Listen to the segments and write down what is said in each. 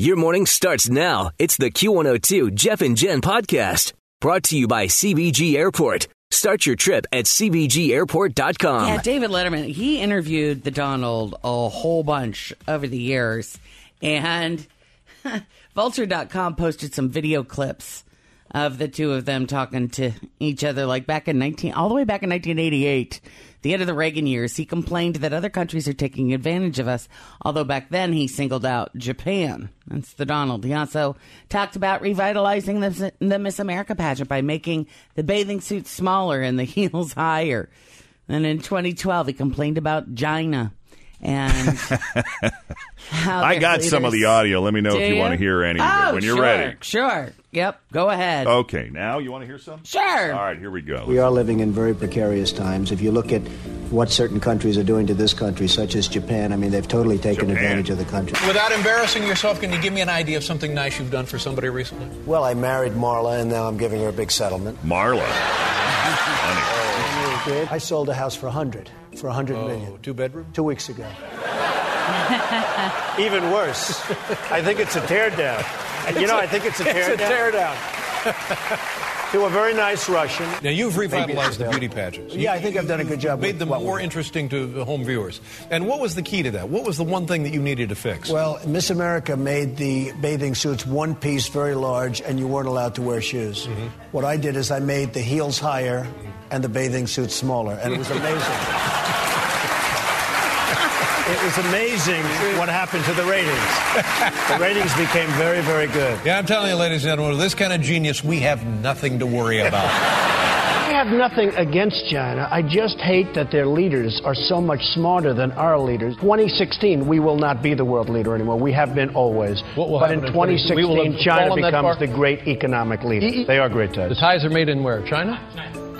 Your morning starts now. It's the Q102 Jeff and Jen podcast brought to you by CVG Airport. Start your trip at CVGAirport.com. Yeah, David Letterman, he interviewed the Donald a whole bunch over the years. And Vulture.com posted some video clips of the two of them talking to each other, like back in 19, all the way back in 1988, the end of the Reagan years. He complained that other countries are taking advantage of us, although back then he singled out Japan. That's the Donald. He also talked about revitalizing the, the Miss America pageant by making the bathing suits smaller and the heels higher. And in 2012, he complained about China and how I their got some of the audio. Let me know Do if you, you? want to hear any of Oh, it when you're sure, ready. Sure. Yep. Go ahead. Okay, now you want to hear some? Sure. All right, here we go. We are living in very precarious times. If you look at what certain countries are doing to this country, such as Japan, I mean, they've totally taken Japan. advantage of the country. Without embarrassing yourself, can you give me an idea of something nice you've done for somebody recently? Well, I married Marla, and now I'm giving her a big settlement. Marla. Funny. I sold a house for a hundred, for a hundred oh, million, Oh, two bedroom? two weeks ago. Even worse, I think it's a teardown. You know, I think it's a teardown. It's a teardown. To a very nice Russian. Now you've revitalized the beauty pageants. Yeah, I think I've done a good job Made them more interesting to the home viewers. And what was the key to that? What was the one thing that you needed to fix? Well, Miss America made the bathing suits one piece, very large, and you weren't allowed to wear shoes. Mm-hmm. What I did is I made the heels higher and the bathing suits smaller, and it was amazing. It was amazing what happened to the ratings. The ratings became very, very good. yeah, I'm telling you, ladies and gentlemen, with this kind of genius, we have nothing to worry about. I have nothing against China. I just hate that their leaders are so much smarter than our leaders. 2016, we will not be the world leader anymore. We have been always. What will but in 2016? 2016, We will have China becomes the great economic leader. They are great ties. The ties are made in where? China?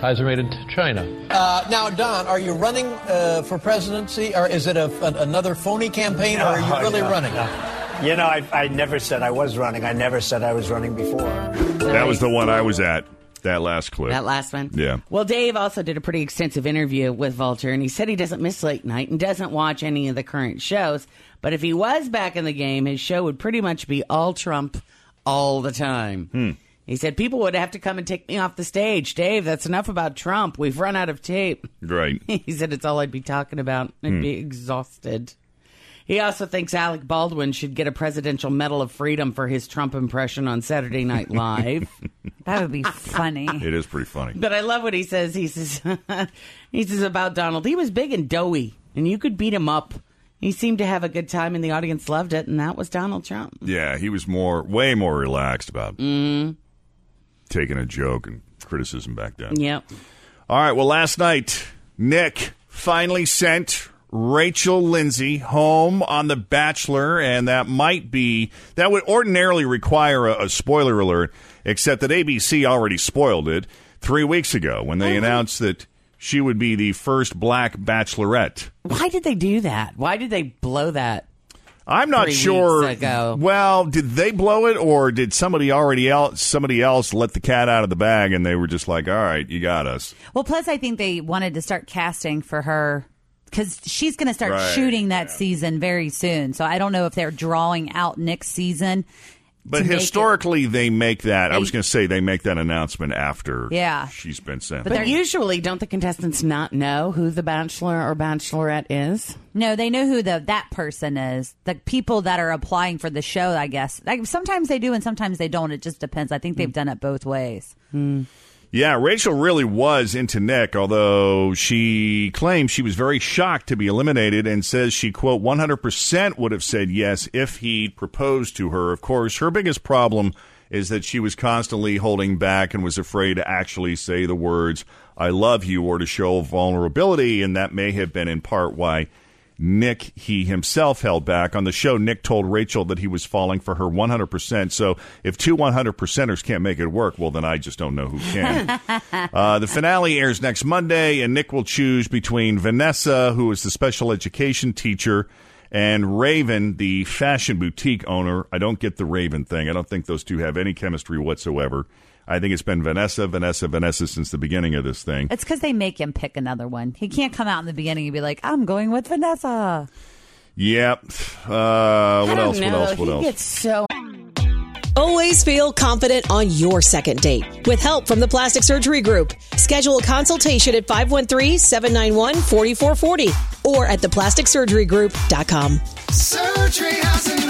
Ties are made in China. Uh, now, Don, are you running uh, for presidency, or is it a, an- another phony campaign, or are you No, really no, running? no. You know, I, I never said I was running. I never said I was running before. That was the one I was at, that last clip. That last one? Yeah. Well, Dave also did a pretty extensive interview with Vulture, and he said he doesn't miss late night and doesn't watch any of the current shows. But if he was back in the game, his show would pretty much be all Trump all the time. Hmm. He said people would have to come and take me off the stage. Dave, that's enough about Trump. We've run out of tape. Right. he said it's all I'd be talking about. I'd Hmm. be exhausted. He also thinks Alec Baldwin should get a Presidential Medal of Freedom for his Trump impression on Saturday Night Live. That would be funny. It is pretty funny. But I love what he says. He says he says about Donald. He was big and doughy, and you could beat him up. He seemed to have a good time, and the audience loved it. And that was Donald Trump. Yeah, he was more, way more relaxed about Mm. Taking a joke and criticism back then. Yep. All right. Well, last night, Nick finally sent Rachel Lindsay home on The Bachelor, and that might be that would ordinarily require a, a spoiler alert, except that ABC already spoiled it three weeks ago when they oh, announced that she would be the first black bachelorette. Why did they do that? Why did they blow that? I'm not sure. Well, did they blow it, or did somebody already else somebody else let the cat out of the bag, and they were just like, "All right, you got us." Well, plus I think they wanted to start casting for her because she's going to start Right, shooting that season very soon. So I don't know if they're drawing out next season But to make it- historically, they make that. I was going to say they make that announcement after Yeah. she's been sent. But But they're- usually, don't the contestants not know who the bachelor or bachelorette is? No, they know who the that person is. The people that are applying for the show, I guess. Like sometimes they do and sometimes they don't. It just depends. I think they've hmm. done it both ways. Hmm. Yeah, Rachel really was into Nick, although she claims she was very shocked to be eliminated and says she, quote, 100% would have said yes if he proposed to her. Of course, her biggest problem is that she was constantly holding back and was afraid to actually say the words, I love you, or to show vulnerability, and that may have been in part why Nick, he himself held back. On the show, Nick told Rachel that he was falling for her 100%. So if two 100 percenters can't make it work, well, then I just don't know who can. uh, the finale airs next Monday, and Nick will choose between Vanessa, who is the special education teacher, and Raven, the fashion boutique owner. I don't get the Raven thing. I don't think those two have any chemistry whatsoever. I think it's been Vanessa, Vanessa, Vanessa since the beginning of this thing. It's because they make him pick another one. He can't come out in the beginning and be like, "I'm going with Vanessa." Yep. Uh, what else? don't What know. else? What he else? gets so Always feel confident on your second date. With help from the Plastic Surgery Group, schedule a consultation at 513-791-4440 or at theplasticsurgerygroup.com. Surgery has an art.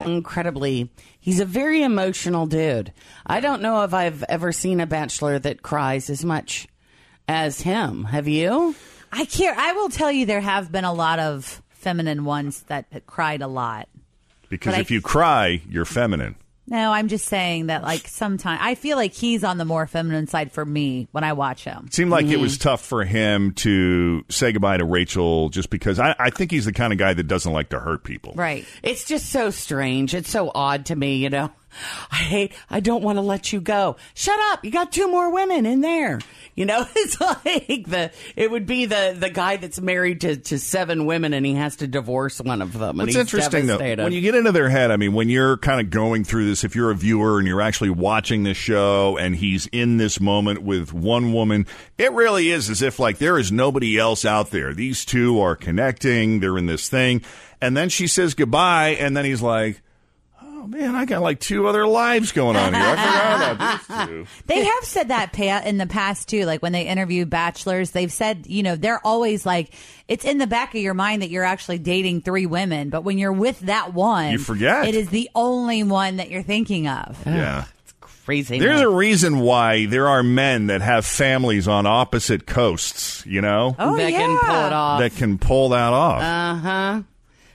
Incredibly he's a very emotional dude i don't know if i've ever seen a bachelor that cries as much as him have you I can't. I will tell you, there have been a lot of feminine ones that cried a lot. Because But I- if you cry, you're feminine. No, I'm just saying that, like, sometimes I feel like he's on the more feminine side for me when I watch him. It seemed like it Mm-hmm. was tough for him to say goodbye to Rachel just because I, I think he's the kind of guy that doesn't like to hurt people. Right. it's just so strange it's so odd to me you know i hate i don't want to let you go shut up you got two more women in there you know it's like the it would be the the guy that's married to to seven women and he has to divorce one of them It's interesting though, when you get into their head, I mean, when you're kind of going through this, if you're a viewer and you're actually watching this show and he's in this moment with one woman, it really is as if like there is nobody else out there. These two are connecting, they're in this thing. And then she says goodbye, and then he's like, Oh man, I got like two other lives going on here. I forgot about these two. They have said that in the past too. Like when they interview bachelors, they've said, you know, they're always like, it's in the back of your mind that you're actually dating three women, but when you're with that one, You forget. It is the only one that you're thinking of. Yeah. It's crazy There's a reason why there are men that have families on opposite coasts, you know? Oh that yeah. can pull it off That can pull that off. uh-huh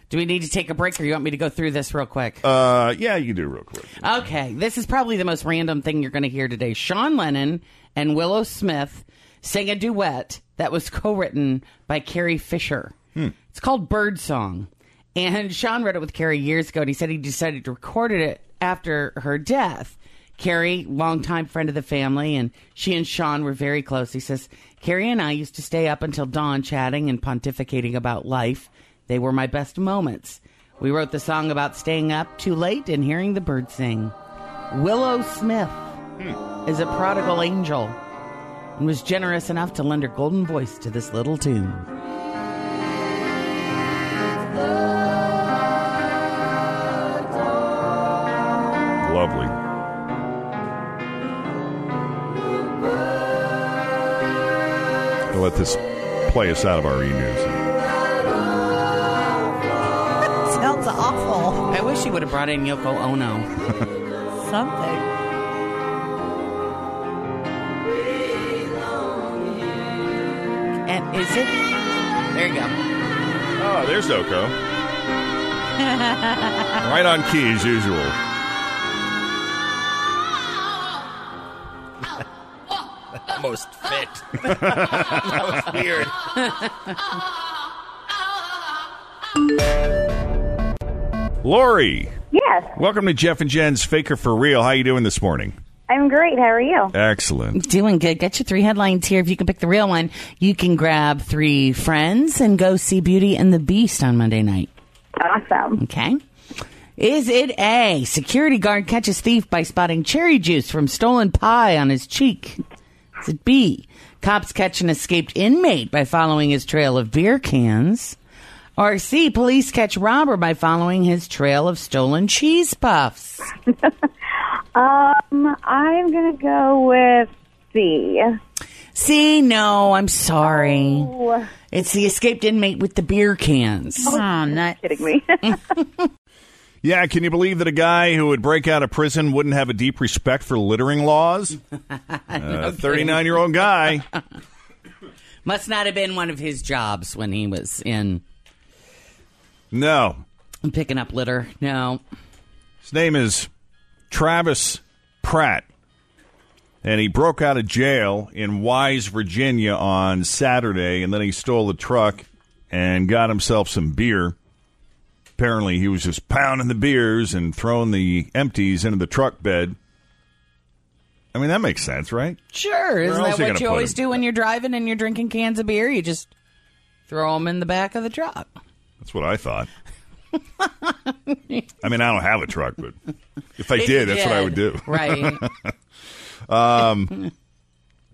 do we need to take a break or you want me to go through this real quick Uh, yeah, you do real quick. Okay, this is probably the most random thing you're going to hear today. Sean Lennon and Willow Smith sang a duet that was co-written by Carrie Fisher. It's called Bird Song. And Sean wrote it with Carrie years ago, and he said he decided to record it after her death. Carrie, longtime friend of the family, and she and Sean were very close. He says, Carrie and I used to stay up until dawn chatting and pontificating about life. They were my best moments. We wrote the song about staying up too late and hearing the birds sing. Willow Smith hmm. is a prodigal angel and was generous enough to lend her golden voice to this little tune. Lovely. I'll let this play us out of our e-news. Sounds wish he would have brought in Yoko Ono. Something. And is it? There you go. Oh, there's Yoko. right on key as usual. Almost fit. that was weird. Lori, Yes, Welcome to Jeff and Jen's Faker for Real. How you doing this morning? I'm great. How are you? Excellent. Doing good. Get your three headlines here. If you can pick the real one, you can grab three friends and go see Beauty and the Beast on Monday night. Awesome. Okay. Is it A? Security guard catches thief by spotting cherry juice from stolen pie on his cheek. Is it B? Cops catch an escaped inmate by following his trail of beer cans. Or C? Police catch robber by following his trail of stolen cheese puffs. Um, I'm gonna go with C. C? No, I'm sorry. Oh, It's the escaped inmate with the beer cans. Oh, not kidding me. Yeah, can you believe that a guy who would break out of prison wouldn't have a deep respect for littering laws? A 39 year old guy. Must not have been one of his jobs when he was in No. I'm picking up litter. No. His name is Travis Pratt. And he broke out of jail in Wise, Virginia on Saturday, and then he stole a truck and got himself some beer. Apparently, he was just pounding the beers and throwing the empties into the truck bed. I mean, that makes sense, right? Sure. Isn't that you what you always him? do when you're driving and you're drinking cans of beer? You just throw them in the back of the truck. That's what I thought. I mean, I don't have a truck, but if I If did, you that's what I would do. Right. um,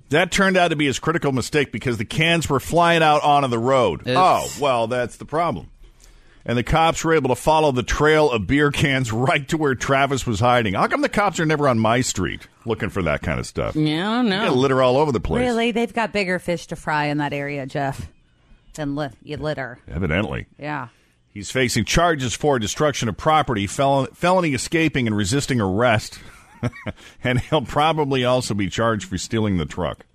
that turned out to be his critical mistake because the cans were flying out onto the road. Oops. Oh, well, that's the problem. And the cops were able to follow the trail of beer cans right to where Travis was hiding. How come the cops are never on my street looking for that kind of stuff? Yeah, no. Litter all over the place. really. They've got bigger fish to fry in that area, Jeff, li- you litter. Evidently. Yeah. He's facing charges for destruction of property, fel- felony escaping, and resisting arrest. and he'll probably also be charged for stealing the truck.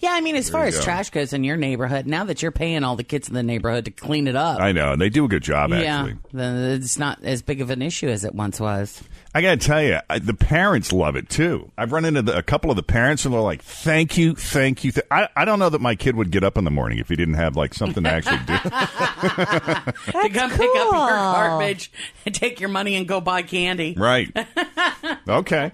Yeah, I mean, as There far as go. trash goes in your neighborhood, now that you're paying all the kids in the neighborhood to clean it up, I know. And they do a good job, yeah, actually. then it's not as big of an issue as it once was. I got to tell you, I, the parents love it too. I've run into the, a couple of the parents, and they're like, "Thank you, thank you." Th-. I, I don't know that my kid would get up in the morning if he didn't have like something to actually do. to come pick up your garbage and take your money and go buy candy. right? Okay.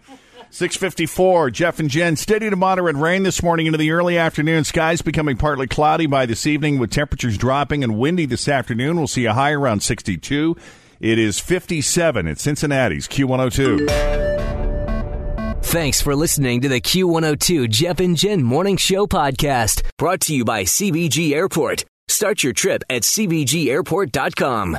654, Jeff and Jen. Steady to moderate rain this morning into the early afternoon. Skies becoming partly cloudy by this evening with temperatures dropping and windy this afternoon. We'll see a high around 62. It is 57 at Cincinnati's Q102. Thanks for listening to the Q102 Jeff and Jen Morning Show podcast, brought to you by CVG Airport. Start your trip at CVGAirport.com.